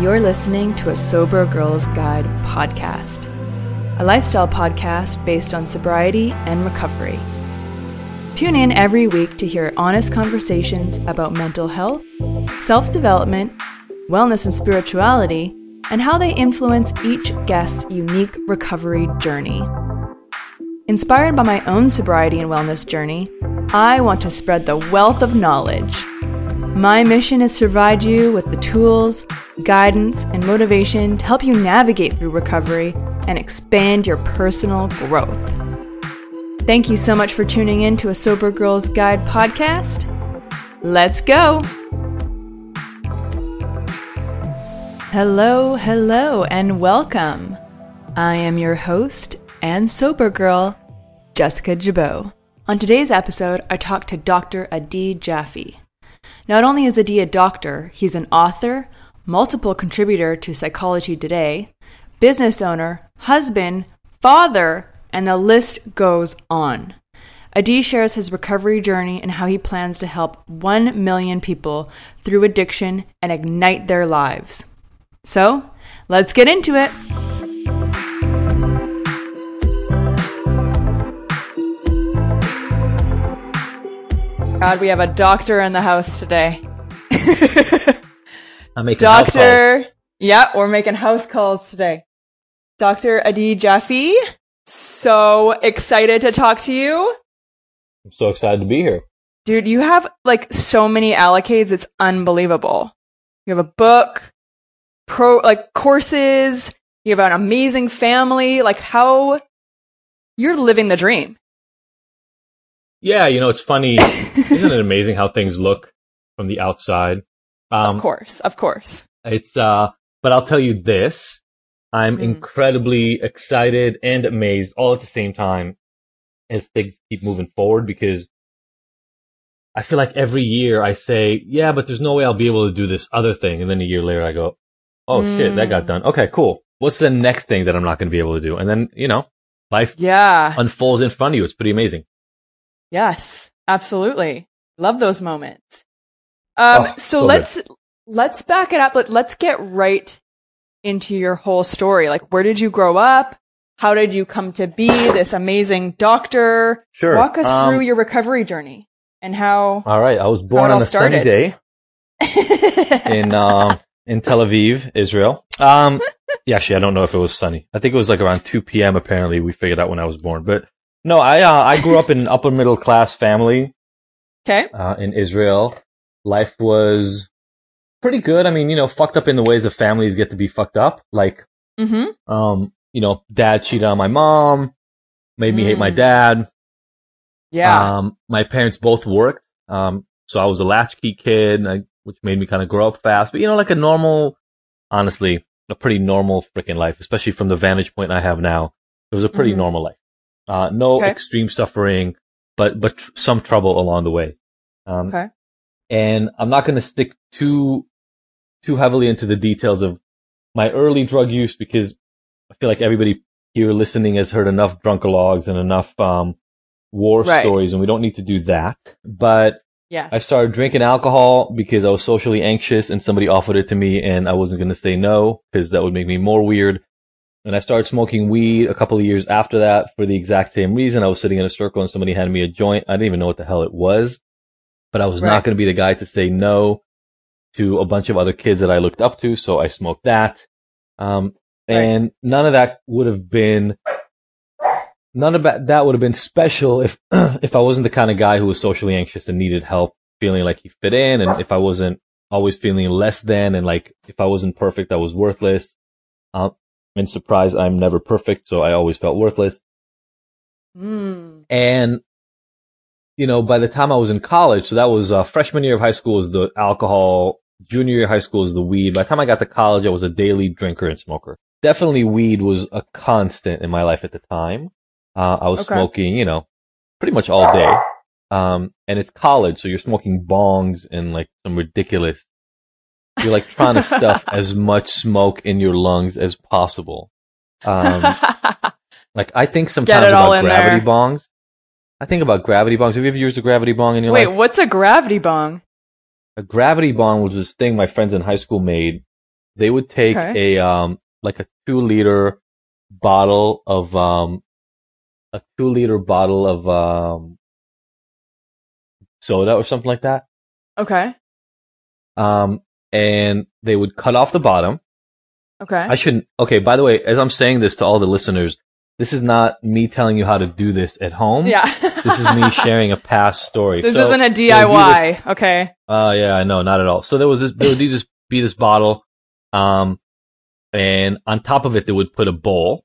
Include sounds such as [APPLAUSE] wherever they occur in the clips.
You're listening to a Sober Girls Guide podcast, a lifestyle podcast based on sobriety and recovery. Tune in every week to hear honest conversations about mental health, self development, wellness, and spirituality, and how they influence each guest's unique recovery journey. Inspired by my own sobriety and wellness journey, I want to spread the wealth of knowledge. My mission is to provide you with the tools, guidance, and motivation to help you navigate through recovery and expand your personal growth. Thank you so much for tuning in to a Sober Girls Guide podcast. Let's go! Hello, hello, and welcome. I am your host and sober girl, Jessica Jabot. On today's episode, I talked to Dr. Adi Jaffe. Not only is Adi a doctor, he's an author, multiple contributor to Psychology Today, business owner, husband, father, and the list goes on. Adi shares his recovery journey and how he plans to help 1 million people through addiction and ignite their lives. So, let's get into it. God, we have a doctor in the house today. I'm making house Doctor. calls. Yeah, we're making house calls today. Dr. Adi Jaffe, so excited to talk to you. I'm so excited to be here. Dude, you have like so many allocades, it's unbelievable. You have a book, pro like courses, you have an amazing family, like how you're living the dream. Yeah, you know, it's funny. [LAUGHS] Isn't it amazing how things look from the outside? Um, of course, of course. It's, uh, but I'll tell you this. I'm Mm. incredibly excited and amazed all at the same time as things keep moving forward because I feel like every year I say, yeah, but there's no way I'll be able to do this other thing. And then a year later I go, oh shit, that got Mm. done. Okay, cool. What's the next thing that I'm not going to be able to do? And then, you know, life Yeah. unfolds in front of you. It's pretty amazing. Yes, absolutely. Love those moments. Um, Oh, so, let's let's back it up. Let, let's get right into your whole story. Like, where did you grow up? How did you come to be this amazing doctor? Sure. Walk us Um, through your recovery journey and how. All right. I was born on a sunny day [LAUGHS] in um, in Tel Aviv, Israel. Um, yeah, actually, I don't know if it was sunny. I think it was like around 2 p.m. Apparently, we figured out when I was born. But no, I uh, I grew up in an upper middle class family okay. uh, in Israel. Life was pretty good. I mean, you know, fucked up in the ways that families get to be fucked up. Like, Mm-hmm. um, you know, dad cheated on my mom, made me hate my Mm. dad. Yeah. Um, my parents both worked. Um, so I was a latchkey kid, I, which made me kind of grow up fast. But you know, like a normal, honestly, a pretty normal freaking life, especially from the vantage point I have now. It was a pretty Mhm. normal life. Uh, no Okay. extreme suffering, but, but tr- some trouble along the way. Um, okay. and I'm not going to stick too, too heavily into the details of my early drug use because I feel like everybody here listening has heard enough drunkalogs and enough, um, war Right. stories and we don't need to do that. But Yes. I started drinking alcohol because I was socially anxious and somebody offered it to me and I wasn't going to say no because that would make me more weird. And I started smoking weed a couple of years after that for the exact same reason. I was sitting in a circle and somebody handed me a joint. I didn't even know what the hell it was, but I was Right. not going to be the guy to say no to a bunch of other kids that I looked up to, so I smoked that. Um, Right. and none of that would have been none of that, that would have been special if [CLEARS THROAT] if I wasn't the kind of guy who was socially anxious and needed help feeling like he fit in and if I wasn't always feeling less than and like if I wasn't perfect I was worthless. Um and surprise I'm never perfect so I always felt worthless. Mm. And you know by the time I was in college so that was uh, freshman year of high school was the alcohol junior year of high school is the weed. By the time I got to college I was a daily drinker and smoker. Definitely weed was a constant in my life at the time. Uh, I was Okay. smoking, you know, pretty much all day. Um, and it's college, so you're smoking bongs and like some ridiculous. You're like trying to stuff [LAUGHS] as much smoke in your lungs as possible. Um, [LAUGHS] like I think sometimes about gravity there. bongs. I think about gravity bongs. Have you ever used a gravity bong in your Wait, life? Wait, what's a gravity bong? A gravity bong was this thing my friends in high school made. They would take Okay. a um like a two liter bottle of um a two liter bottle of um soda or something like that. Okay. Um and they would cut off the bottom. Okay. I shouldn't okay, by the way, as I'm saying this to all the listeners, this is not me telling you how to do this at home. yeah. This is me [LAUGHS] sharing a past story. This So isn't a they DIY. Okay. Uh, yeah, I know, not at all. So there was this, there would be this, be this bottle, um, and on top of it, they would put a bowl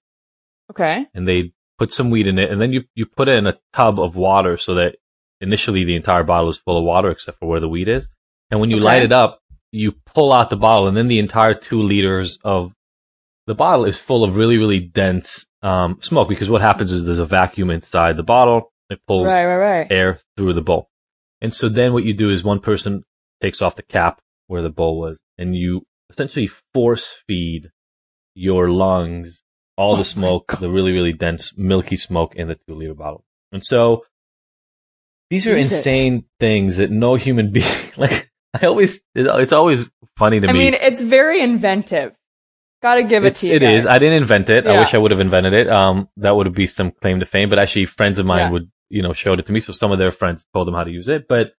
Okay. and they'd put some weed in it. And then you, you put it in a tub of water so that initially the entire bottle is full of water except for where the weed is. And when you Okay. light it up, you pull out the bottle and then the entire two liters of the bottle is full of really, really dense, um, smoke because what happens is there's a vacuum inside the bottle. It pulls Right, right, right. air through the bowl. And so then what you do is one person takes off the cap where the bowl was and you essentially force feed your lungs all Oh the my smoke, the really, really dense milky smoke in the two liter bottle. And so these are Jesus. insane things that no human [LAUGHS] being, like I always, it's always funny to I me. I mean, it's very inventive. Gotta give it It's- to you. it is. guys. I didn't invent it. I wish I would have invented it. Um, that would be some claim to fame, but actually friends of mine Yeah. would, you know, showed it to me. So some of their friends told them how to use it, but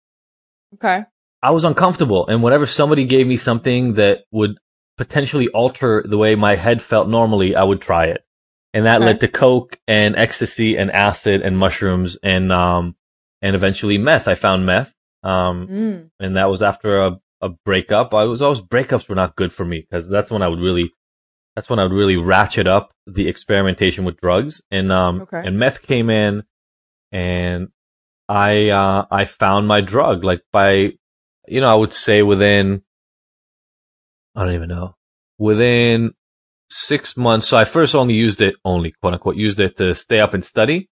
Okay. I was uncomfortable. And whenever somebody gave me something that would potentially alter the way my head felt normally, I would try it. And that Okay. led to coke and ecstasy and acid and mushrooms and, um, and eventually meth. I found meth. Um, Mm. and that was after a, a breakup. I was always, breakups were not good for me because that's when I would really, that's when I would really ratchet up the experimentation with drugs. And, um, Okay. and meth came in and I, uh, I found my drug like by, you know, I would say within, I don't even know, within six months. So I first only used it, only quote unquote, used it to stay up and study.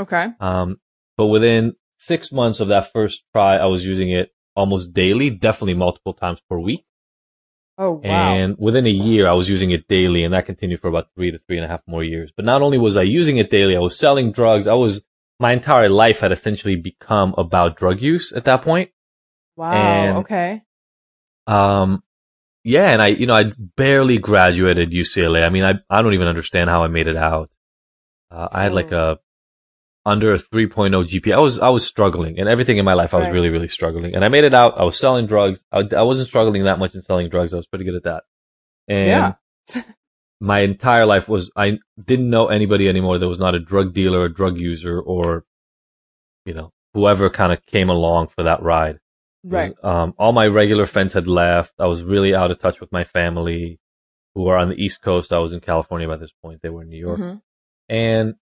Okay. Um, but within six months of that first try, I was using it almost daily, definitely multiple times per week. Oh wow. And within a year, I was using it daily, and that continued for about three to three and a half more years. But not only was I using it daily, I was selling drugs. I was, my entire life had essentially become about drug use at that point. wow. and- okay. Um, yeah, and I, you know, I barely graduated UCLA. I mean, I, I don't even understand how I made it out. Uh, I had like a under a 3.0 GPA. I was, I was struggling and everything in my life. I was Right. really, really struggling and I made it out. I was selling drugs. I, I wasn't struggling that much in selling drugs. I was pretty good at that. And Yeah. [LAUGHS] my entire life was, I didn't know anybody anymore that was not a drug dealer, a drug user, or, you know, whoever kind of came along for that ride. It was, Right. um, all my regular friends had left. I was really out of touch with my family who were on the East Coast. I was in California by this point. They were in New York. Mhm. And,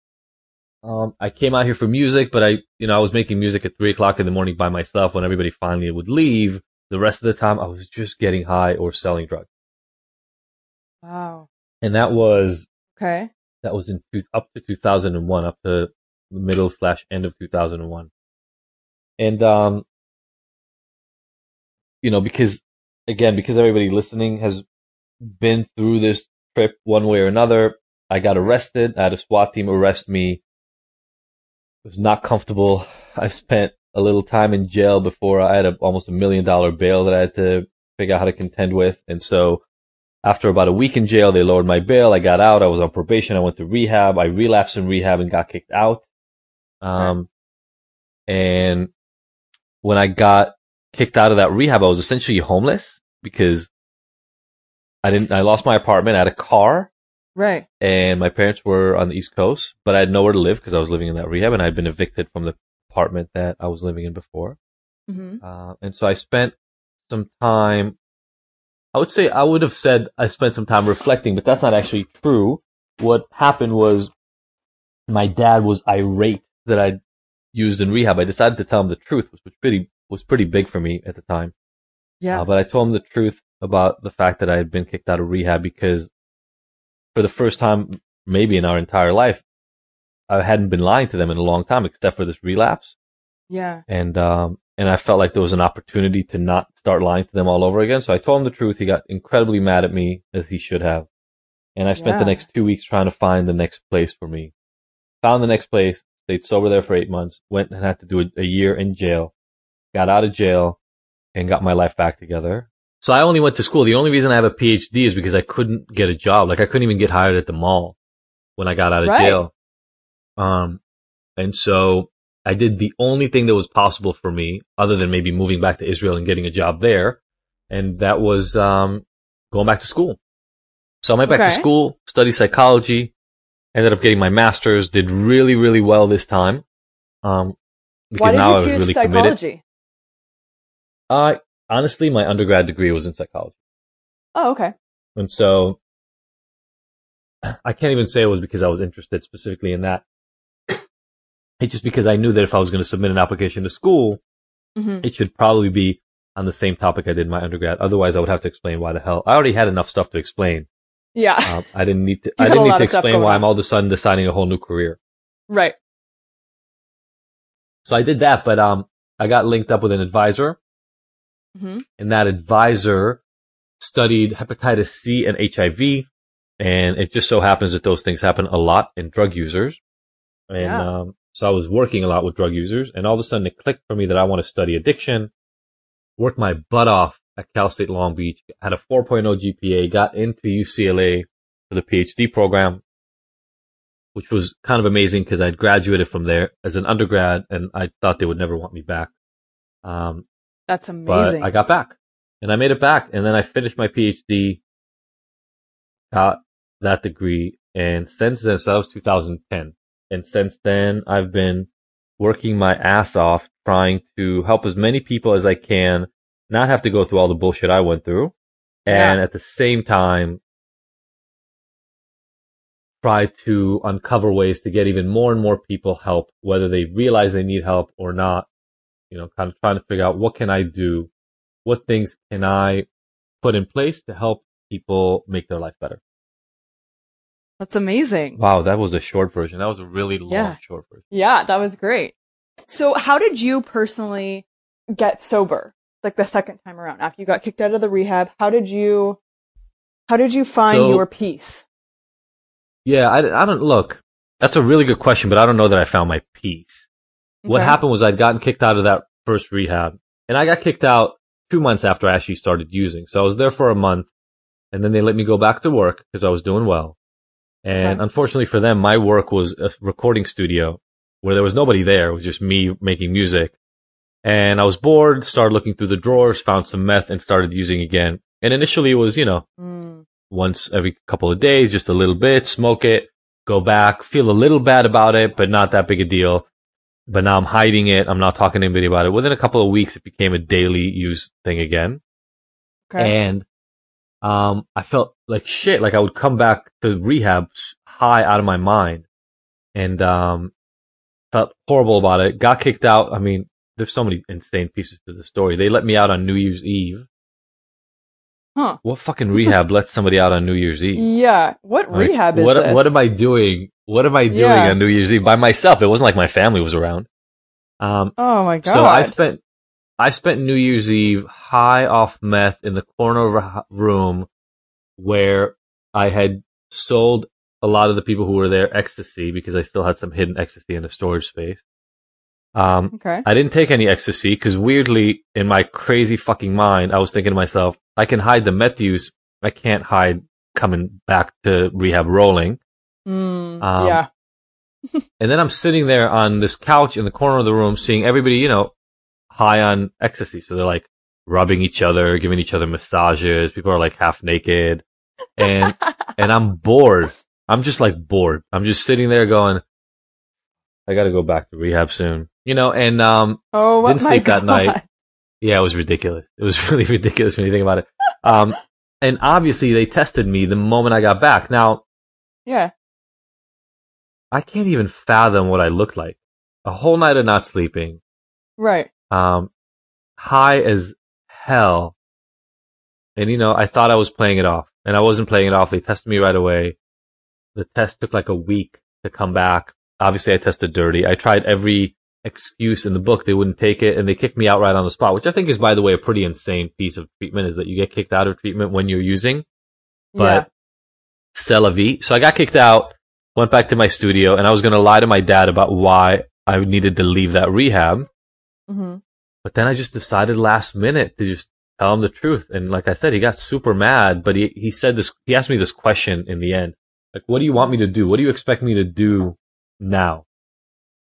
um, I came out here for music, but I, you know, I was making music at three o'clock in the morning by myself when everybody finally would leave. The rest of the time I was just getting high or selling drugs. Wow. And that was, Okay. that was in two, up to 2001, up to the middle slash end of 2001. And, um, you know, because again, because everybody listening has been through this trip one way or another, I got arrested. I had a SWAT team arrest me. Was not comfortable. I spent a little time in jail before I had a, almost a million dollar bail that I had to figure out how to contend with. And so after about a week in jail, they lowered my bail. I got out. I was on probation. I went to rehab. I relapsed in rehab and got kicked out. Um, and when I got kicked out of that rehab, I was essentially homeless because I didn't, I lost my apartment. I had a car. Right. And my parents were on the East Coast, but I had nowhere to live because I was living in that rehab and I'd been evicted from the apartment that I was living in before. Mm-hmm. Uh, and so I spent some time, I would say, I would have said I spent some time reflecting, but that's not actually true. What happened was my dad was irate that I used in rehab. I decided to tell him the truth, which was pretty, was pretty big for me at the time. Yeah. Uh, but I told him the truth about the fact that I had been kicked out of rehab because for the first time, maybe in our entire life, I hadn't been lying to them in a long time, except for this relapse. yeah. And, um, and I felt like there was an opportunity to not start lying to them all over again. So I told him the truth. He got incredibly mad at me as he should have. And I spent the next two weeks trying to find the next place for me. Found the next place, stayed sober there for eight months, went and had to do a, a year in jail, got out of jail and got my life back together. So I only went to school. The only reason I have a PhD is because I couldn't get a job. Like I couldn't even get hired at the mall when I got out of Right. jail. Um, and so I did the only thing that was possible for me, other than maybe moving back to Israel and getting a job there, and that was um, going back to school. So I went back to school, studied psychology, ended up getting my master's, did really, really well this time. Um, because Why did now you I was choose really committed. psychology? Uh, honestly, my undergrad degree was in psychology. Oh, okay. And so [SIGHS] I can't even say it was because I was interested specifically in that. [COUGHS] It's just because I knew that if I was going to submit an application to school, hmm it should probably be on the same topic I did in my undergrad. Otherwise, I would have to explain why the hell. I already had enough stuff to explain. Yeah. Uh, [LAUGHS] I didn't need to. I didn't need to explain why on. I'm all of a sudden deciding a whole new career. right. So I did that, but um, I got linked up with an advisor, hmm and that advisor studied hepatitis C and HIV, and it just so happens that those things happen a lot in drug users. And Yeah. um, so I was working a lot with drug users, and all of a sudden it clicked for me that I want to study addiction. Worked my butt off at Cal State Long Beach, had a 4.0 GPA, got into UCLA for the PhD program, which was kind of amazing because I'd graduated from there as an undergrad, and I thought they would never want me back. Um, That's amazing. but. I got back and I made it back and then I finished my PhD, got that degree. And since then, so that was 2010. And since then, I've been working my ass off trying to help as many people as I can not have to go through all the bullshit I went through. And Yeah. at the same time, try to uncover ways to get even more and more people help, whether they realize they need help or not. You know, kind of trying to figure out what can I do? What things can I put in place to help people make their life better? That's amazing. Wow, that was a short version. That was a really long Yeah. short version. Yeah, that was great. So how did you personally get sober? Like the second time around after you got kicked out of the rehab, how did you how did you find So- your peace? Yeah, I, I don't look. That's a really good question, but I don't know that I found my peace. What happened was I'd gotten kicked out of that first rehab and I got kicked out two months after I actually started using. So I was there for a month and then they let me go back to work because I was doing well. And Okay. unfortunately for them, my work was a recording studio where there was nobody there. It was just me making music. And I was bored, started looking through the drawers, found some meth and started using again. And initially it was, you know, Mm, once every couple of days, just a little bit, smoke it, go back, feel a little bad about it, but not that big a deal. But now I'm hiding it. I'm not talking to anybody about it. Within a couple of weeks, it became a daily use thing again. okay. And, um, I felt like shit. Like I would come back to rehab high out of my mind and, um, felt horrible about it. Got kicked out. I mean, there's so many insane pieces to the story. They let me out on New Year's Eve. Huh. What fucking [LAUGHS] rehab lets somebody out on New Year's Eve? Yeah. What Like, rehab is what, this? What am I doing? What am I doing Yeah. on New Year's Eve by myself? It wasn't like my family was around. Um, Oh my god. so I spent, I spent New Year's Eve high off meth in the corner of a room where I had sold a lot of the people who were there ecstasy because I still had some hidden ecstasy in the storage space. Um, Okay. I didn't take any ecstasy because weirdly, in my crazy fucking mind, I was thinking to myself, I can hide the meth use. I can't hide coming back to rehab rolling. Mm, Um, yeah. [LAUGHS] And then I'm sitting there on this couch in the corner of the room, seeing everybody, you know, high on ecstasy. So they're like rubbing each other, giving each other massages. People are like half naked and, [LAUGHS] and I'm bored. I'm just like bored. I'm just sitting there going, I got to go back to rehab soon, you know, and, um, oh, didn't sleep God. that night. Yeah, it was ridiculous. It was [LAUGHS] really ridiculous when you think about it. Um, and obviously they tested me the moment I got back. Now, Yeah. I can't even fathom what I looked like. A whole night of not sleeping, Right. um, high as hell. And you know, I thought I was playing it off and I wasn't playing it off. They tested me right away. The test took like a week to come back. Obviously I tested dirty. I tried every excuse in the book. They wouldn't take it and they kicked me out right on the spot, which I think is, by the way, a pretty insane piece of treatment is that you get kicked out of treatment when you're using, but c'est la vie. So I got kicked out, went back to my studio and I was going to lie to my dad about why I needed to leave that rehab. yeah. hmm But then I just decided last minute to just tell him the truth. And like I said, he got super mad, but he, he said this, he asked me this question in the end. Like, what do you want me to do? What do you expect me to do now?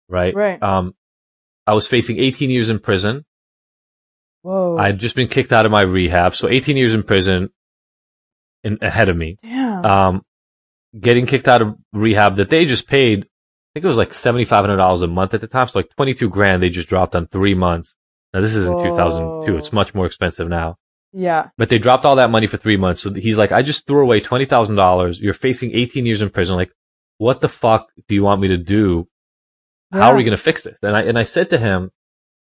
Right? Right. Um, I was facing 18 years in prison. Whoa. I had just been kicked out of my rehab. So 18 years in prison in, ahead of me. Damn. Um, getting kicked out of rehab that they just paid, I think it was like $7,500 a month at the time. So like 22 grand they just dropped on three months. Now this is in 2002. It's much more expensive now. yeah. But they dropped all that money for three months. So he's like, I just threw away $20,000. You're facing 18 years in prison. Like, what the fuck do you want me to do? How are we going to fix this? And I, and I said to him,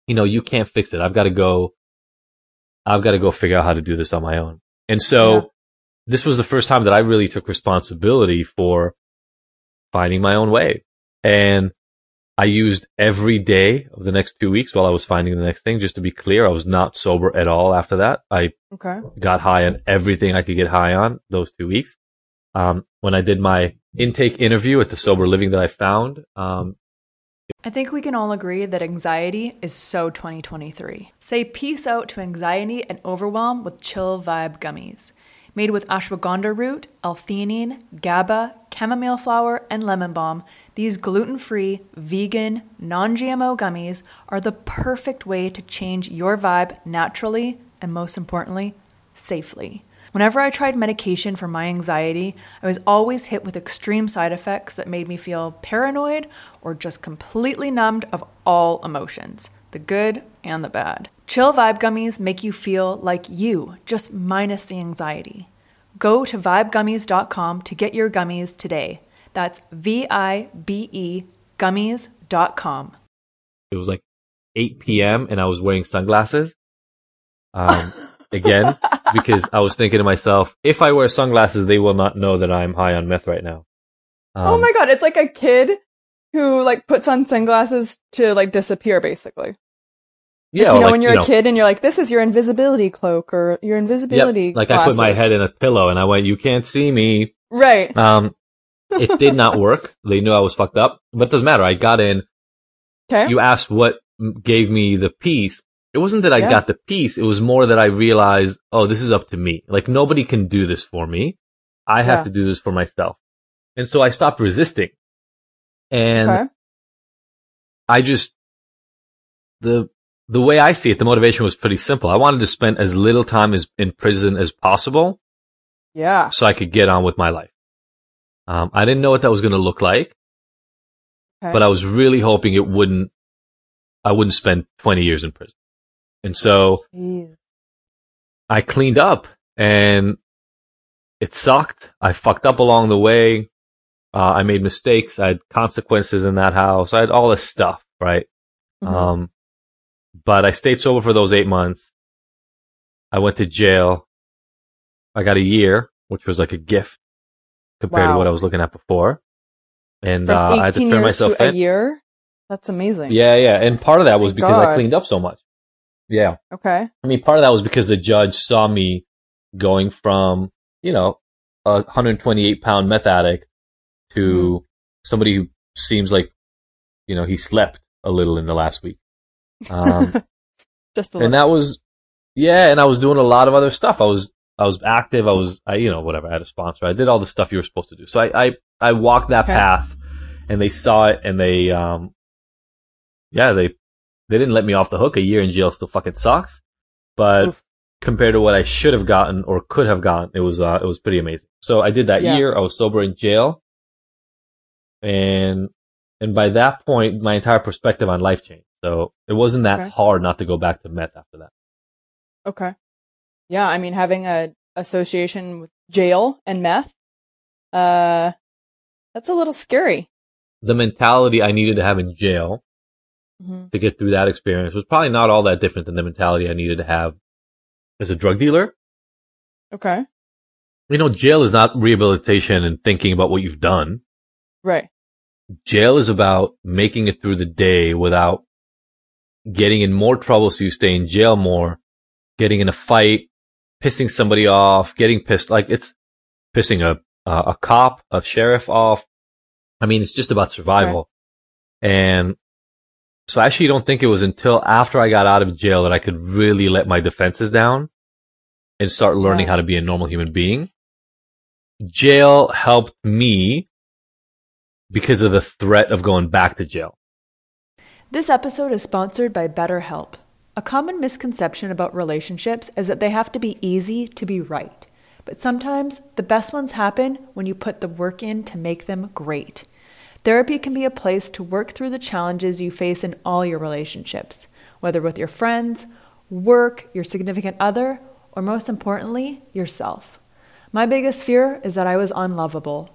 you know, you can't fix it. I've got to go, I've got to go figure out how to do this on my own. And so Yeah. This was the first time that I really took responsibility for finding my own way. And I used every day of the next two weeks while I was finding the next thing. Just to be clear, I was not sober at all after that. I Okay. got high on everything I could get high on those two weeks. Um, when I did my intake interview at the sober living that I found, um, I think we can all agree that anxiety is so 2023. Say peace out to anxiety and overwhelm with Chill Vibe gummies. Made with ashwagandha root, L-theanine, GABA, chamomile flower, and lemon balm, these gluten-free, vegan, non-GMO gummies are the perfect way to change your vibe naturally and most importantly, safely. Whenever I tried medication for my anxiety, I was always hit with extreme side effects that made me feel paranoid or just completely numbed of all emotions, the good and the bad. Chill Vibe Gummies make you feel like you, just minus the anxiety. Go to vibegummies.com to get your gummies today. That's V I B E gummies.com. it was like 8 p.m. and I was wearing sunglasses. Um, [LAUGHS] again, because I was thinking to myself, if I wear sunglasses, they will not know that I'm high on meth right now. Um, oh my god, it's like a kid who like puts on sunglasses to like disappear basically. Yeah, you know like, when you're you a kid and you're like, this is your invisibility cloak or your invisibility. Yep, like I put my head in a pillow and I went, you can't see me. Right. Um, it did not [LAUGHS] work. They knew I was fucked up, but it doesn't matter. I got in. Okay. You asked what gave me the peace. It wasn't that I Yeah. got the peace. It was more that I realized, oh, this is up to me. Like nobody can do this for me. I have Yeah. to do this for myself. And so I stopped resisting. And okay. I just, the, the way I see it, the motivation was pretty simple. I wanted to spend as little time as in prison as possible Yeah. so I could get on with my life. Um, I didn't know what that was going to look like, Okay. but I was really hoping it wouldn't, I wouldn't spend 20 years in prison. And so Jeez. I cleaned up and it sucked. I fucked up along the way. Uh, I made mistakes. I had consequences in that house. I had all this stuff, right? Mhm. Um, but I stayed sober for those eight months. I went to jail. I got a year, which was like a gift compared to what I was looking at before. And From uh, I had to 18 turn myself to a year. That's amazing. Yeah, yeah. And part of that was Thank because I cleaned up so much. Yeah. Okay. I mean, part of that was because the judge saw me going from, you know, a 128 pound meth addict to Mm-hmm. somebody who seems like, you know, he slept a little in the last week. Um, [LAUGHS] Just a and that was, yeah, and I was doing a lot of other stuff. I was, I was active. I was, I, you know, whatever. I had a sponsor. I did all the stuff you were supposed to do. So I, I, I walked that Okay. path and they saw it and they, um, yeah, they, they didn't let me off the hook. A year in jail still fucking sucks, but Oof. compared to what I should have gotten or could have gotten, it was uh, it was pretty amazing. So I did that Yeah. year. I was sober in jail, and and by that point, my entire perspective on life changed. So it wasn't that Okay. hard not to go back to meth after that. Okay. Yeah, I mean, having a association with jail and meth, uh, that's a little scary. The mentality I needed to have in jail hmm to get through that experience was probably not all that different than the mentality I needed to have as a drug dealer. Okay. You know, jail is not rehabilitation and thinking about what you've done. Right. Jail is about making it through the day without getting in more trouble so you stay in jail more, getting in a fight, pissing somebody off, getting pissed, like it's pissing a, uh, a cop, a sheriff off. I mean, it's just about survival. And so I actually don't think it was until after I got out of jail that I could really let my defenses down and start learning Yeah. how to be a normal human being. Jail helped me because of the threat of going back to jail. This episode is sponsored by BetterHelp. A common misconception about relationships is that they have to be easy to be right. But sometimes the best ones happen when you put the work in to make them great. Therapy can be a place to work through the challenges you face in all your relationships, whether with your friends, work, your significant other, or most importantly, yourself. My biggest fear is that I was unlovable,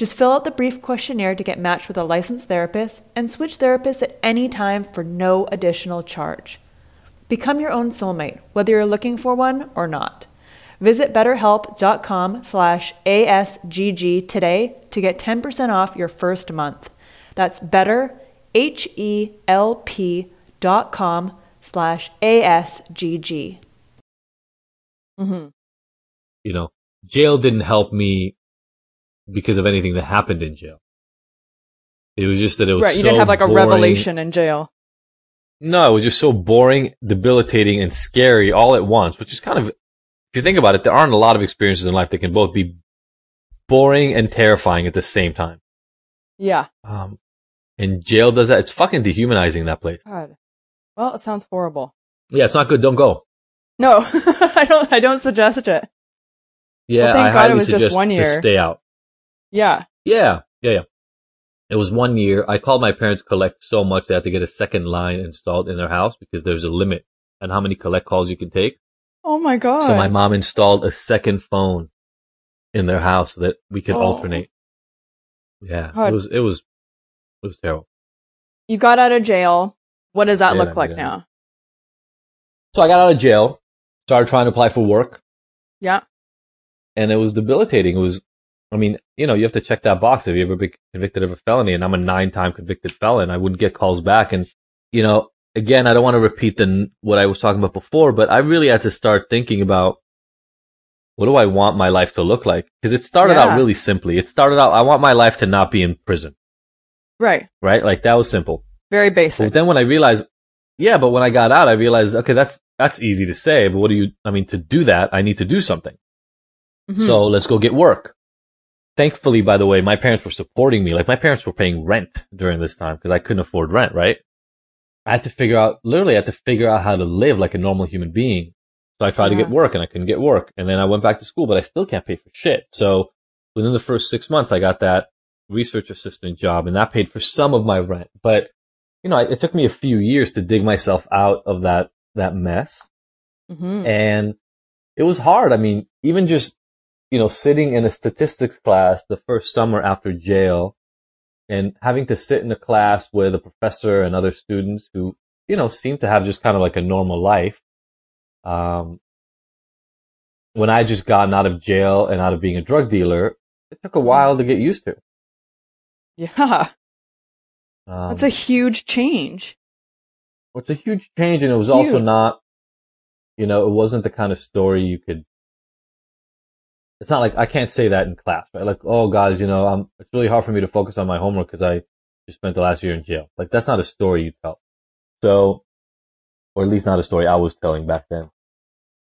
Just fill out the brief questionnaire to get matched with a licensed therapist and switch therapists at any time for no additional charge. Become your own soulmate, whether you're looking for one or not. Visit betterhelp.com slash ASGG today to get 10% off your first month. That's better, H-E-L-P dot com slash ASGG. hmm You know, jail didn't help me because of anything that happened in jail. It was just that it was Right. You so didn't have like a boring. revelation in jail. No, it was just so boring, debilitating, and scary all at once, which is kind of, if you think about it, there aren't a lot of experiences in life that can both be boring and terrifying at the same time. Yeah. Um, and jail does that. It's fucking dehumanizing that place. God. Well, it sounds horrible. Yeah, it's not good. Don't go. No, [LAUGHS] I don't. I don't suggest it. Yeah, Well, thank I God it was just one year. stay out. Yeah. Yeah, yeah, yeah. It was one year. I called my parents collect so much they had to get a second line installed in their house because there's a limit on how many collect calls you can take. Oh my God. So my mom installed a second phone in their house so that we could Oh. alternate. Yeah, God. it was it was it was terrible. you got out of jail. What does that Yeah, look like yeah. now? So I got out of jail, started trying to apply for work, Yeah. and it was debilitating. It was, I mean, you know, you have to check that box. Have you ever been convicted of a felony? And I'm a nine-time convicted felon. I wouldn't get calls back, and you know, again, I don't want to repeat the what I was talking about before, but I really had to start thinking about what do I want my life to look like? Because it started Yeah. out really simply. It started out, I want my life to not be in prison, Right. right? Like that was simple. Very But basic. then when I realized, yeah, but when I got out, I realized, okay, that's, that's easy to say, but what do you, I mean, to do that, I need to do something. Mhm. So let's go get work. Thankfully, by the way, my parents were supporting me. Like my parents were paying rent during this time because I couldn't afford rent, right? I had to figure out, literally, I had to figure out how to live like a normal human being. So I tried to get work and I couldn't get work. And then I went back to school, but I still can't pay for shit. So within the first six months, I got that research assistant job and that paid for some of my rent. But, you know, it took me a few years to dig myself out of that, that mess Mhm. and it was hard. I mean, even just, you know, sitting in a statistics class the first summer after jail and having to sit in a class with a professor and other students who, you know, seem to have just kind of like a normal life. Um, when I just gotten out of jail and out of being a drug dealer, it took a while to get used to. Yeah. Um, That's a huge change. It's a huge change, and it was also not You know, it wasn't the kind of story you could. It's not like I can't say that in class, right? Like, oh, guys, you know, um, it's really hard for me to focus on my homework because I just spent the last year in jail. Like, that's not a story you tell. So, or at least not a story I was telling back then.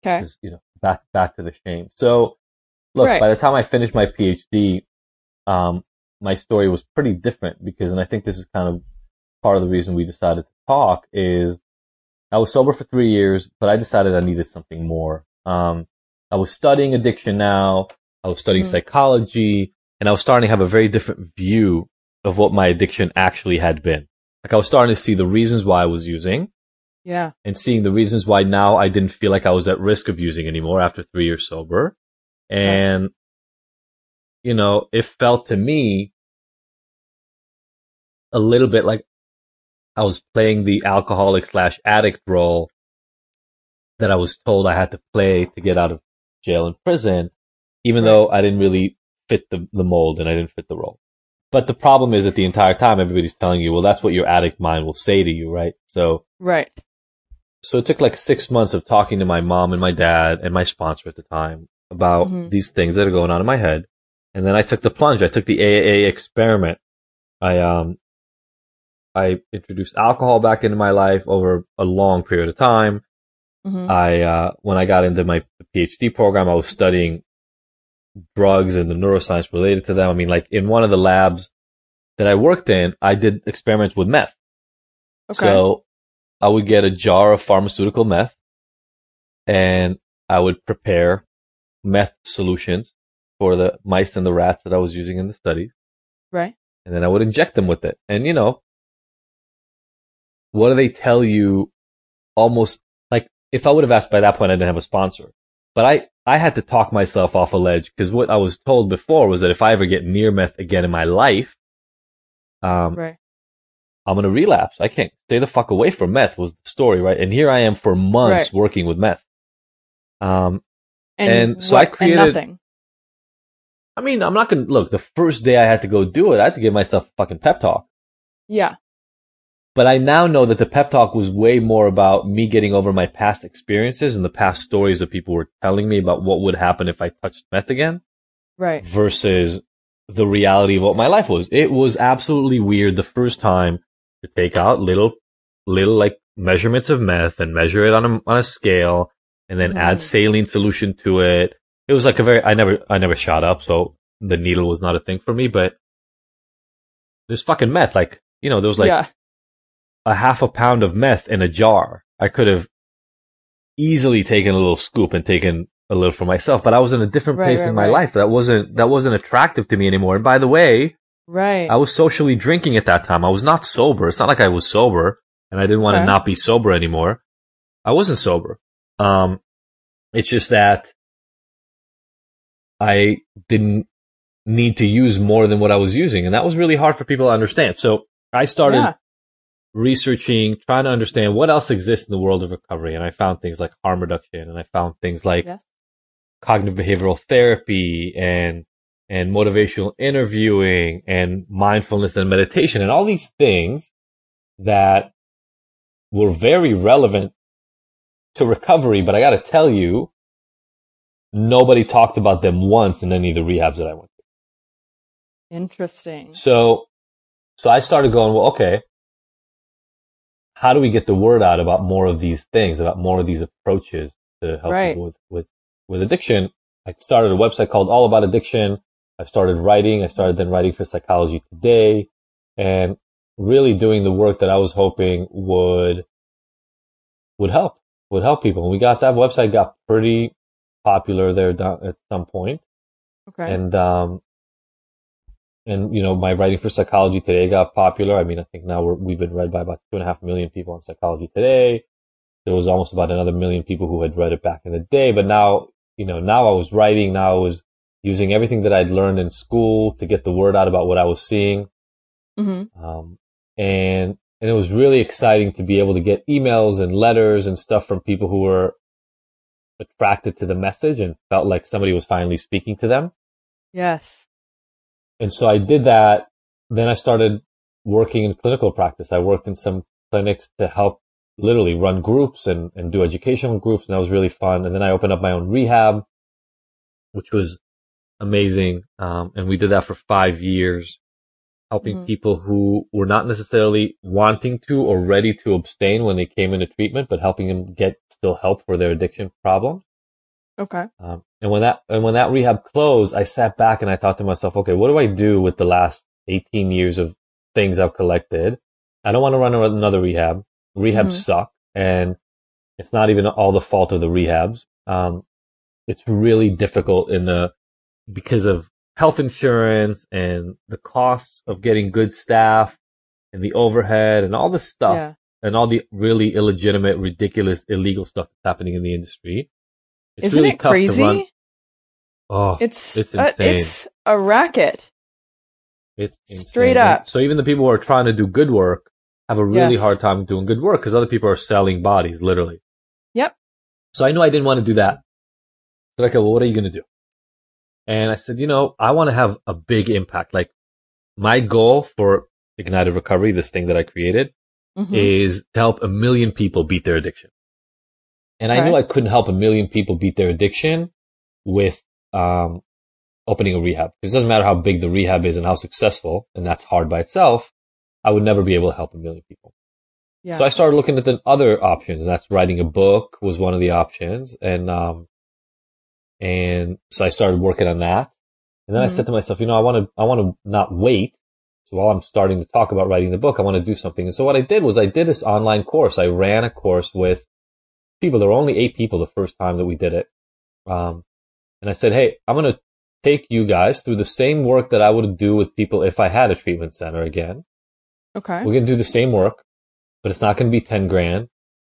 Okay. Because, you know, back back to the shame. So, look, Right. by the time I finished my PhD, um, my story was pretty different because, and I think this is kind of part of the reason we decided to talk is I was sober for three years, but I decided I needed something more. Um, I was studying addiction now. I was studying Mhm. psychology and I was starting to have a very different view of what my addiction actually had been. Like I was starting to see the reasons why I was using Yeah. and seeing the reasons why now I didn't feel like I was at risk of using anymore after three years sober. And, you know, it felt to me a little bit like I was playing the alcoholic slash addict role that I was told I had to play to get out of jail and prison, even Right. though I didn't really fit the, the mold and I didn't fit the role. But the problem is that the entire time everybody's telling you, well, that's what your addict mind will say to you, right? So, Right. so it took like six months of talking to my mom and my dad and my sponsor at the time about Mhm. these things that are going on in my head. And then I took the plunge. I took the AA experiment. I, um, I introduced alcohol back into my life over a long period of time. Hmm I, uh, when I got into my PhD program, I was studying drugs and the neuroscience related to them. I mean, like in one of the labs that I worked in, I did experiments with meth. okay. So I would get a jar of pharmaceutical meth and I would prepare meth solutions for the mice and the rats that I was using in the studies. right. And then I would inject them with it. And you know, what do they tell you almost if I would have asked by that point, I didn't have a sponsor, but I, I had to talk myself off a ledge because what I was told before was that if I ever get near meth again in my life, um, Right. I'm gonna relapse. I can't stay the fuck away from meth was the story, right? And here I am for months Right. working with meth. Um, And, and so I what- and created- nothing. I mean, I'm not gonna look. The first day I had to go do it, I had to give myself a fucking pep talk. Yeah. But I now know that the pep talk was way more about me getting over my past experiences and the past stories that people were telling me about what would happen if I touched meth again Right. versus the reality of what my life was. It was absolutely weird the first time to take out little, little like measurements of meth and measure it on a, on a scale and then add Mhm. saline solution to it. It was like a very, I never, I never shot up. So the needle was not a thing for me, but there's fucking meth. Like, you know, there was like yeah. A half a pound of meth in a jar. I could have easily taken a little scoop and taken a little for myself, but I was in a different Right, place right, in my right. life that wasn't that wasn't attractive to me anymore. And by the way, Right. I was socially drinking at that time. I was not sober. It's not like I was sober and I didn't want to not be sober anymore. I wasn't sober. Um, it's just that I didn't need to use more than what I was using. And that was really hard for people to understand. So I started yeah. Researching, trying to understand what else exists in the world of recovery. And I found things like harm reduction and I found things like Yes. cognitive behavioral therapy and and motivational interviewing and mindfulness and meditation and all these things that were very relevant to recovery, but I got to tell you, nobody talked about them once in any of the rehabs that I went to. Interesting. So, so I started going, well, okay, how do we get the word out about more of these things, about more of these approaches to help Right. people with, with, with addiction? I started a website called All About Addiction. I started writing. I started then writing for Psychology Today and really doing the work that I was hoping would, would help, would help people. And we got that website got pretty popular there at some point. Okay. And, um, and, you know, my writing for Psychology Today got popular. I mean, I think now we're, we've been read by about two and a half million people on Psychology Today. There was almost about another million people who had read it back in the day, but now, you know, now I was writing, now I was using everything that I'd learned in school to get the word out about what I was seeing. hmm Um, and, and it was really exciting to be able to get emails and letters and stuff from people who were attracted to the message and felt like somebody was finally speaking to them. Yes. And so I did that. Then I started working in clinical practice. I worked in some clinics to help literally run groups and, and do educational groups. And that was really fun. And then I opened up my own rehab, which was amazing. Um, and we did that for five years, helping mm-hmm. people who were not necessarily wanting to or ready to abstain when they came into treatment, but helping them get still help for their addiction problems. Okay. Um, and when that, and when that rehab closed, I sat back and I thought to myself, okay, what do I do with the last 18 years of things I've collected? I don't want to run another rehab. Rehabs mm-hmm. suck and it's not even all the fault of the rehabs. Um, it's really difficult in the, because of health insurance and the costs of getting good staff and the overhead and all the stuff yeah. and all the really illegitimate, ridiculous, illegal stuff that's happening in the industry. It's Isn't really it crazy? Oh, it's it's insane. A, it's a racket. It's insane. straight up. so even the people who are trying to do good work have a really yes. hard time doing good work because other people are selling bodies, literally. Yep. So I knew I didn't want to do that. So like, well, what are you going to do? And I said, you know, I want to have a big impact. Like my goal for Ignited Recovery, this thing that I created, mm-hmm. is to help a million people beat their addiction. And I knew I couldn't help a million people beat their addiction with um, opening a rehab. Because it doesn't matter how big the rehab is and how successful, and that's hard by itself. I would never be able to help a million people. Yeah. So I started looking at the other options. That's writing a book was one of the options. And, um, and so I started working on that. And then mm-hmm. I said to myself, you know, I want to, I want to not wait. So while I'm starting to talk about writing the book, I want to do something. And so what I did was I did this online course. I ran a course with people. There were only eight people the first time that we did it. Um, and I said, Hey, I'm going to take you guys through the same work that I would do with people if I had a treatment center again. Okay. We're going to do the same work, but it's not going to be 10 grand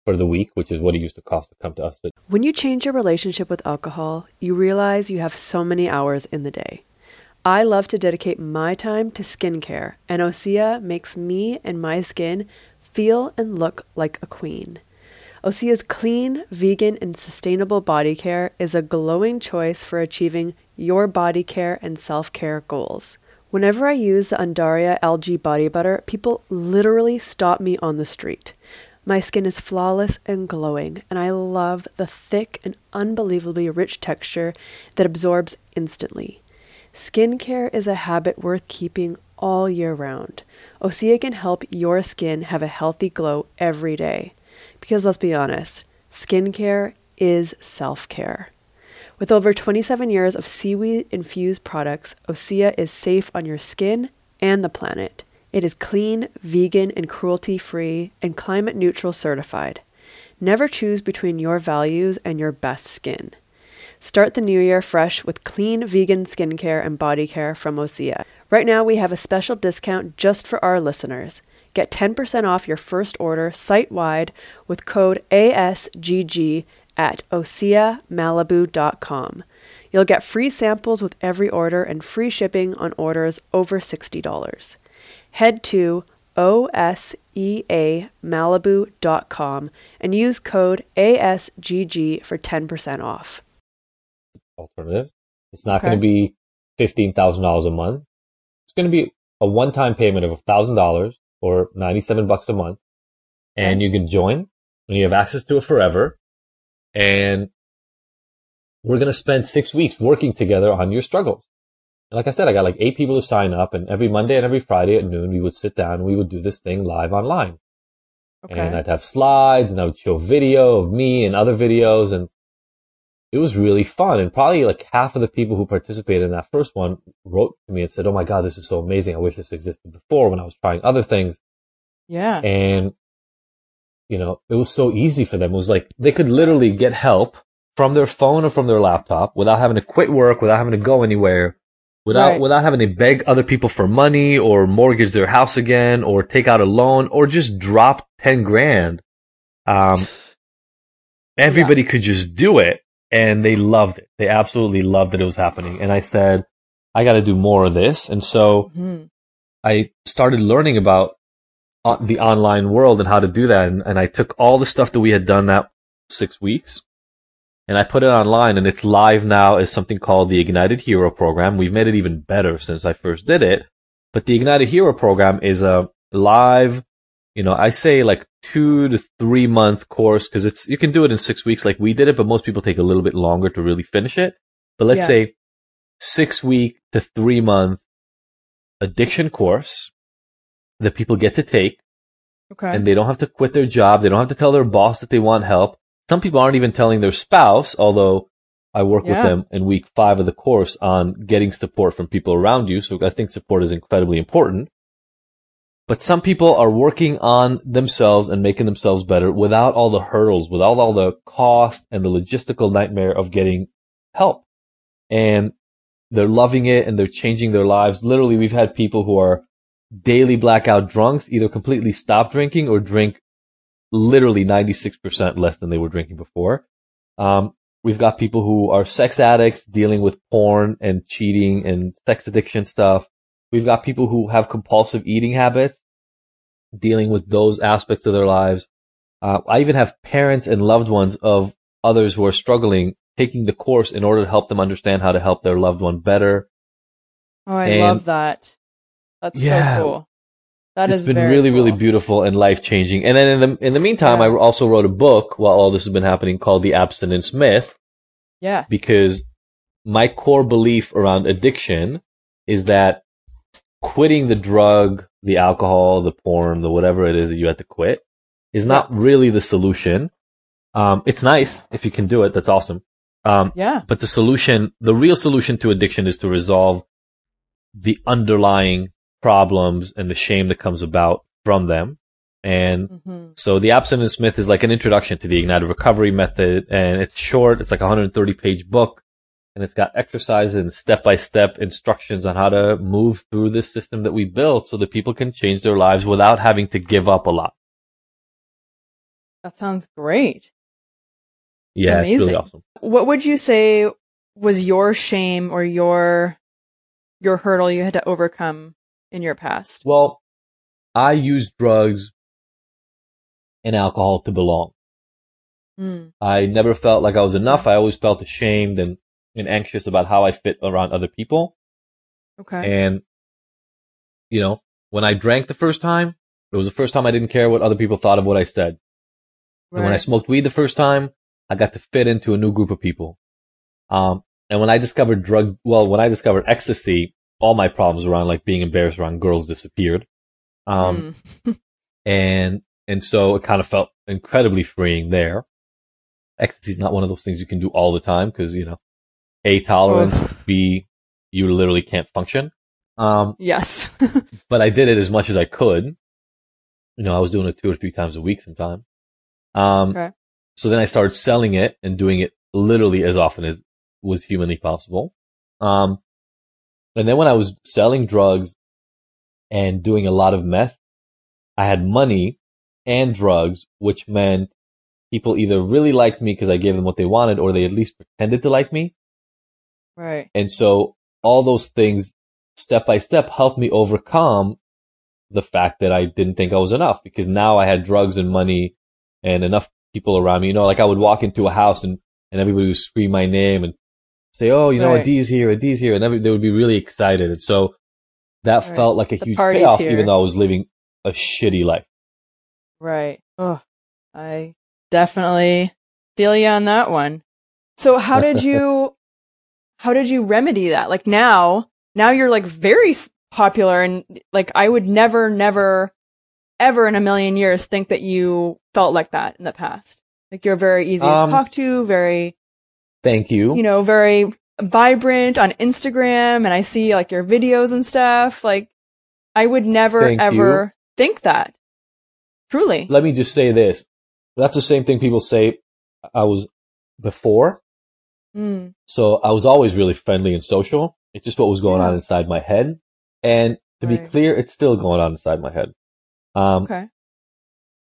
for the week, which is what it used to cost to come to us. When you change your relationship with alcohol, you realize you have so many hours in the day. I love to dedicate my time to skincare, and Osea makes me and my skin feel and look like a queen. Osea's clean, vegan, and sustainable body care is a glowing choice for achieving your body care and self care goals. Whenever I use the Undaria algae body butter, people literally stop me on the street. My skin is flawless and glowing, and I love the thick and unbelievably rich texture that absorbs instantly. Skincare is a habit worth keeping all year round. Osea can help your skin have a healthy glow every day. Because let's be honest, skincare is self care. With over 27 years of seaweed infused products, Osea is safe on your skin and the planet. It is clean, vegan, and cruelty free, and climate neutral certified. Never choose between your values and your best skin. Start the new year fresh with clean vegan skincare and body care from Osea. Right now, we have a special discount just for our listeners. Get 10% off your first order site wide with code ASGG at oseamalibu.com. You'll get free samples with every order and free shipping on orders over $60. Head to oseamalibu.com and use code ASGG for 10% off. Alternative. It's not okay. going to be $15,000 a month. It's going to be a one-time payment of $1,000 or 97 bucks a month. And you can join and you have access to it forever and we're going to spend six weeks working together on your struggles. And like I said, I got like eight people to sign up and every Monday and every Friday at noon, we would sit down and we would do this thing live online. Okay. And I'd have slides and I would show video of me and other videos and it was really fun. And probably like half of the people who participated in that first one wrote to me and said, Oh my God, this is so amazing. I wish this existed before when I was trying other things. Yeah. And you know, it was so easy for them. It was like they could literally get help from their phone or from their laptop without having to quit work, without having to go anywhere, without right. without having to beg other people for money or mortgage their house again or take out a loan or just drop 10 grand. Um, [SIGHS] everybody yeah. could just do it and they loved it. They absolutely loved that it was happening. And I said, I got to do more of this. And so mm-hmm. I started learning about the online world and how to do that. And, and I took all the stuff that we had done that six weeks and I put it online and it's live now as something called the Ignited Hero program. We've made it even better since I first did it. But the Ignited Hero program is a live you know, I say like two to three month course because it's, you can do it in six weeks like we did it, but most people take a little bit longer to really finish it. But let's Yeah. say six week to three month addiction course that people get to take Okay. and they don't have to quit their job. They don't have to tell their boss that they want help. Some people aren't even telling their spouse, although I work with them in week five of the course on getting support from people around you. So I think support is incredibly important. But some people are working on themselves and making themselves better without all the hurdles, without all the cost and the logistical nightmare of getting help. And they're loving it and they're changing their lives. Literally, we've had people who are daily blackout drunks either completely stop drinking or drink literally 96% less than they were drinking before. Um, we've got people who are sex addicts dealing with porn and cheating and sex addiction stuff. We've got people who have compulsive eating habits dealing with those aspects of their lives. Uh, I even have parents and loved ones of others who are struggling taking the course in order to help them understand how to help their loved one better. oh, I and- love that. That's Yeah. so cool. That it's is been really, really beautiful and life changing. And then in the in the meantime, Yeah. I also wrote a book while all this has been happening called The Abstinence Myth Yeah. because my core belief around addiction is that quitting the drug, the alcohol, the porn, the whatever it is that you had to quit is not really the solution. Um, it's nice if you can do it. That's awesome. Um, Yeah. but the solution, the real solution to addiction is to resolve the underlying problems and the shame that comes about from them. And hmm so the abstinence myth is like an introduction to the ignited recovery method and it's short. It's like a 130 page book and it's got exercises and step by step instructions on how to move through this system that we built so that people can change their lives without having to give up a lot. That sounds great. Yeah, it's really amazing. awesome. What would you say was your shame or your your hurdle you had to overcome in your past? Well, I used drugs and alcohol to belong. Mm. I never felt like I was enough. I always felt ashamed and, and anxious about how I fit around other people. Okay. And, you know, when I drank the first time, it was the first time I didn't care what other people thought of what I said. Right. And when I smoked weed the first time, I got to fit into a new group of people. Um, and when I discovered drug, well, when I discovered ecstasy, all my problems around like being embarrassed around girls disappeared. Um, Mm. [LAUGHS] and, and so it kind of felt incredibly freeing there. Ecstasy is not one of those things you can do all the time because, you know, A, tolerance, B, you literally can't function. Um, Yes. [LAUGHS] but I did it as much as I could. You know, I was doing it two or three times a week sometimes. Um, Okay. so then I started selling it and doing it literally as often as was humanly possible. Um, and then when I was selling drugs and doing a lot of meth, I had money and drugs, which meant people either really liked me because I gave them what they wanted or they at least pretended to like me. Right. And so all those things step by step helped me overcome the fact that I didn't think I was enough because now I had drugs and money and enough people around me. You know, like I would walk into a house and, and everybody would scream my name and say, Oh, you know, Right. Adi's here, Adi's here. And every, they would be really excited. And so that Right. felt like a The huge payoff, here. even though I was living a shitty life. Right. Oh, I definitely feel you on that one. So how did [LAUGHS] you, how did you remedy that? Like now, now you're like very popular and like I would never, never, ever in a million years think that you felt like that in the past. Like you're very easy Um, to talk to, very, Thank you. you know, very vibrant on Instagram and I see like your videos and stuff. Like I would never Thank ever think that. Truly. Let me just say this. That's the same thing people say I was before. Mm, So I was always really friendly and social. It's just what was going Yeah. on inside my head. And to be clear, it's still going on inside my head. Um, okay.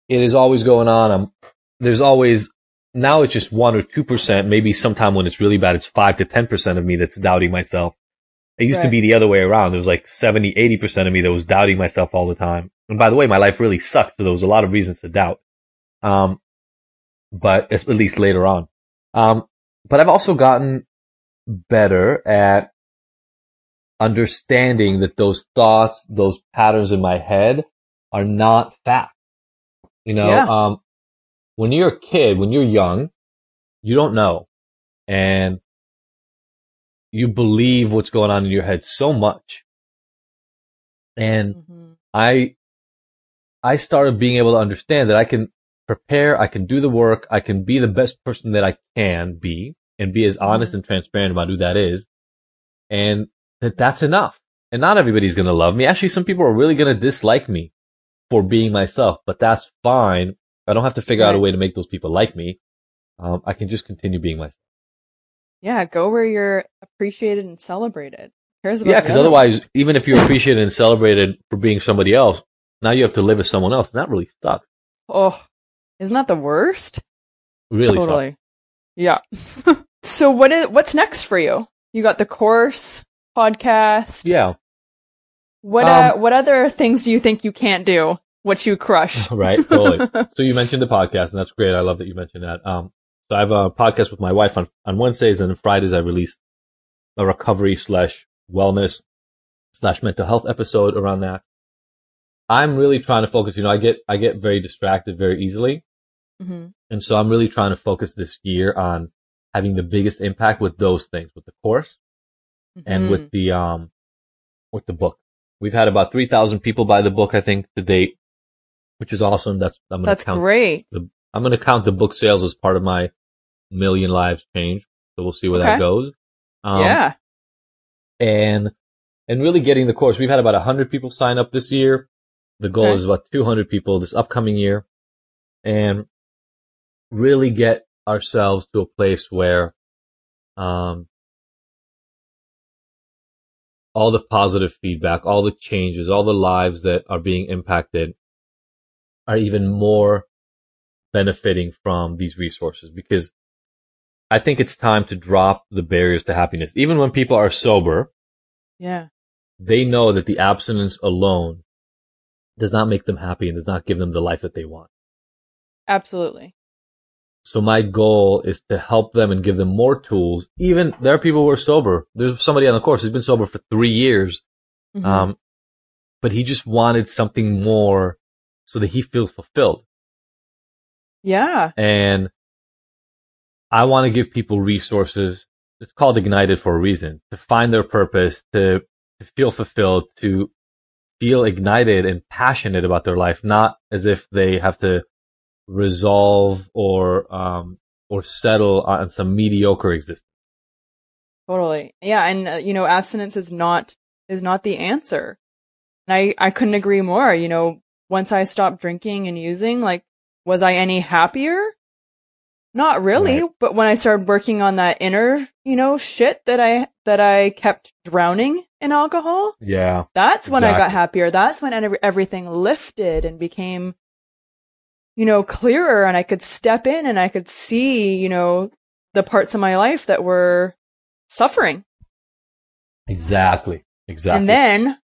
it is always going on. I'm, there's always, now it's just one or 2%. Maybe sometime when it's really bad, it's five to 10% of me that's doubting myself. It used to be the other way around. There was like 70, 80% of me that was doubting myself all the time. And by the way, my life really sucked. So there was a lot of reasons to doubt. Um, but at least later on. Um, but I've also gotten better at understanding that those thoughts, those patterns in my head are not fact. You know, Yeah. um, when you're a kid, when you're young, you don't know. And you believe what's going on in your head so much. And Mhm. I, I started being able to understand that I can prepare, I can do the work, I can be the best person that I can be and be as honest Mhm. and transparent about who that is. And that that's enough. And not everybody's going to love me. Actually, some people are really going to dislike me for being myself, but that's fine. I don't have to figure out a way to make those people like me. Um, I can just continue being myself. Yeah, go where you're appreciated and celebrated. Yeah, because otherwise, even if you're appreciated and celebrated for being somebody else, now you have to live as someone else. And that really sucks. oh, isn't that the worst? Really sucks. totally. Yeah. [LAUGHS] so what is what's next for you? You got the course podcast. Yeah. What uh, Um, what other things do you think you can't do? What you crush? [LAUGHS] right. Totally. [LAUGHS] so you mentioned the podcast, and that's great. I love that you mentioned that. Um, so I have a podcast with my wife on, on Wednesdays, and Fridays I release a recovery slash wellness slash mental health episode around that. I'm really trying to focus. You know, I get I get very distracted very easily, hmm and so I'm really trying to focus this year on having the biggest impact with those things, with the course and Mm-hmm. with the um with the book. We've had about three thousand people buy the book, I think, to date, which is awesome. That's I'm gonna that's count great. I'm going to count the book sales as part of my million lives change. So we'll see where that goes. Um, yeah. And, and really getting the course. We've had about 100 people sign up this year. The goal Okay. is about 200 people this upcoming year and really get ourselves to a place where, um, all the positive feedback, all the changes, all the lives that are being impacted are even more benefiting from these resources because I think it's time to drop the barriers to happiness. Even when people are sober, Yeah. they know that the abstinence alone does not make them happy and does not give them the life that they want. Absolutely. So my goal is to help them and give them more tools. Even there are people who are sober. There's somebody on the course who's been sober for three years. Mhm. Um, but he just wanted something more so that he feels fulfilled. yeah. And I want to give people resources. It's called Ignited for a reason to find their purpose, to, to feel fulfilled, to feel ignited and passionate about their life, not as if they have to resolve or, um, or settle on some mediocre existence. Totally. Yeah, and uh, you know, abstinence is not is not the answer. And I I couldn't agree more. You know, once I stopped drinking and using, like, was I any happier? Not really. Right. But when I started working on that inner, you know, shit that I that I kept drowning in alcohol, Yeah. that's when I got happier. That's when ev- everything lifted and became, you know, clearer and I could step in and I could see, you know, the parts of my life that were suffering. Exactly. Exactly. And then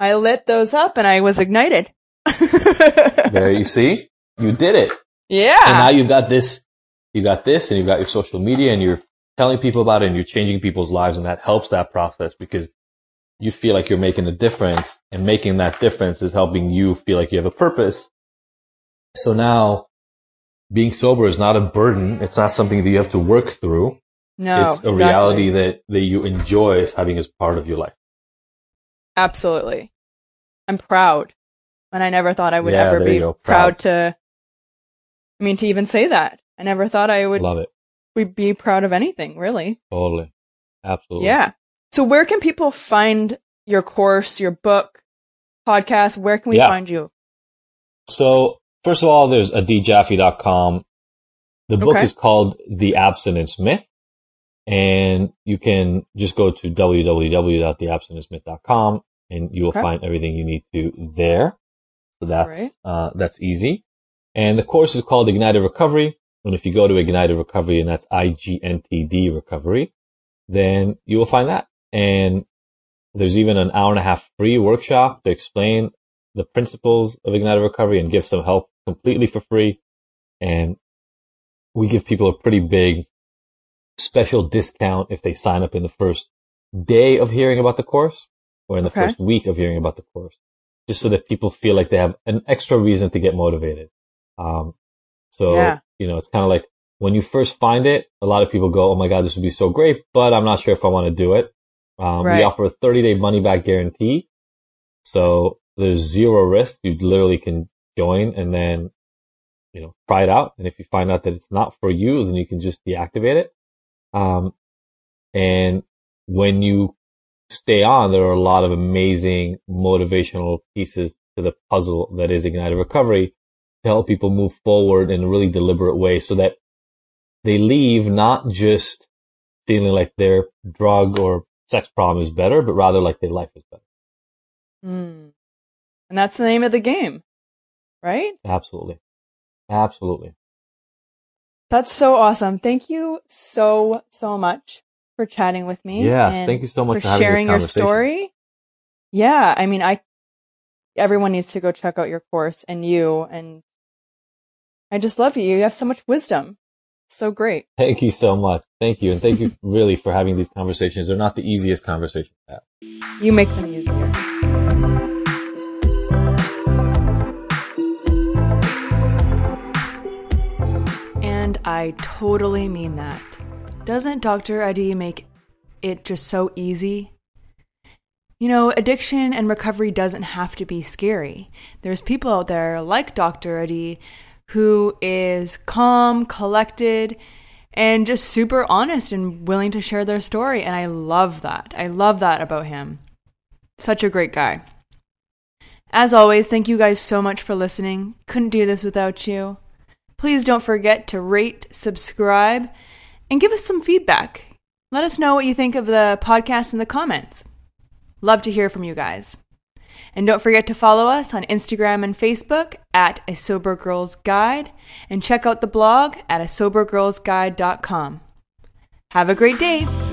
I lit those up and I was ignited. [LAUGHS] there you see, you did it. yeah. And now you've got this, you got this, and you've got your social media, and you're telling people about it, and you're changing people's lives, and that helps that process because you feel like you're making a difference, and making that difference is helping you feel like you have a purpose. So now, being sober is not a burden. It's not something that you have to work through. no, it's a exactly. reality that, that you enjoy as having as part of your life. Absolutely. I'm proud. And I never thought I would Yeah, ever be proud Proud. to, I mean, to even say that. I never thought I would Love it. We'd be proud of anything, really. Totally. Absolutely. Yeah. So where can people find your course, your book, podcast? Where can we Yeah. find you? So first of all, there's adijaffe.com. The book Okay. is called The Abstinence Myth. And you can just go to www.theabstinenceMyth.com and you will Okay. find everything you need to there. So that's, Right. uh, that's easy. And the course is called Ignited Recovery. And if you go to Ignited Recovery and that's I-G-N-T-D Recovery, then you will find that. And there's even an hour and a half free workshop to explain the principles of Ignited Recovery and give some help completely for free. And we give people a pretty big special discount if they sign up in the first day of hearing about the course or in the Okay. first week of hearing about the course, just so that people feel like they have an extra reason to get motivated. Um, so, Yeah. you know, it's kind of like when you first find it, a lot of people go, Oh my God, this would be so great, but I'm not sure if I want to do it. Um, Right. we offer a 30 day money back guarantee. So there's zero risk. You literally can join and then, you know, try it out. And if you find out that it's not for you, then you can just deactivate it. Um, and when you stay on, there are a lot of amazing motivational pieces to the puzzle that is Ignited Recovery to help people move forward in a really deliberate way so that they leave not just feeling like their drug or sex problem is better, but rather like their life is better. Mm. And that's the name of the game, right? Absolutely. Absolutely. That's so awesome. Thank you so, so much for chatting with me. Yes, and thank you so much for, for sharing your story. Yeah, I mean, I, everyone needs to go check out your course and you, and I just love you. You have so much wisdom. So great. [LAUGHS] Thank you so much. Thank you. And thank you [LAUGHS] really for having these conversations. They're not the easiest conversations to have. You make them easier. I totally mean that. Doesn't Dr. Adi make it just so easy? You know, addiction and recovery doesn't have to be scary. There's people out there like Dr. Adi who is calm, collected, and just super honest and willing to share their story. And I love that. I love that about him. Such a great guy. As always, thank you guys so much for listening. Couldn't do this without you. Please don't forget to rate, subscribe, and give us some feedback. Let us know what you think of the podcast in the comments. Love to hear from you guys. And don't forget to follow us on Instagram and Facebook at A Sober Girls Guide and check out the blog at a sobergirlsguide.com. Have a great day.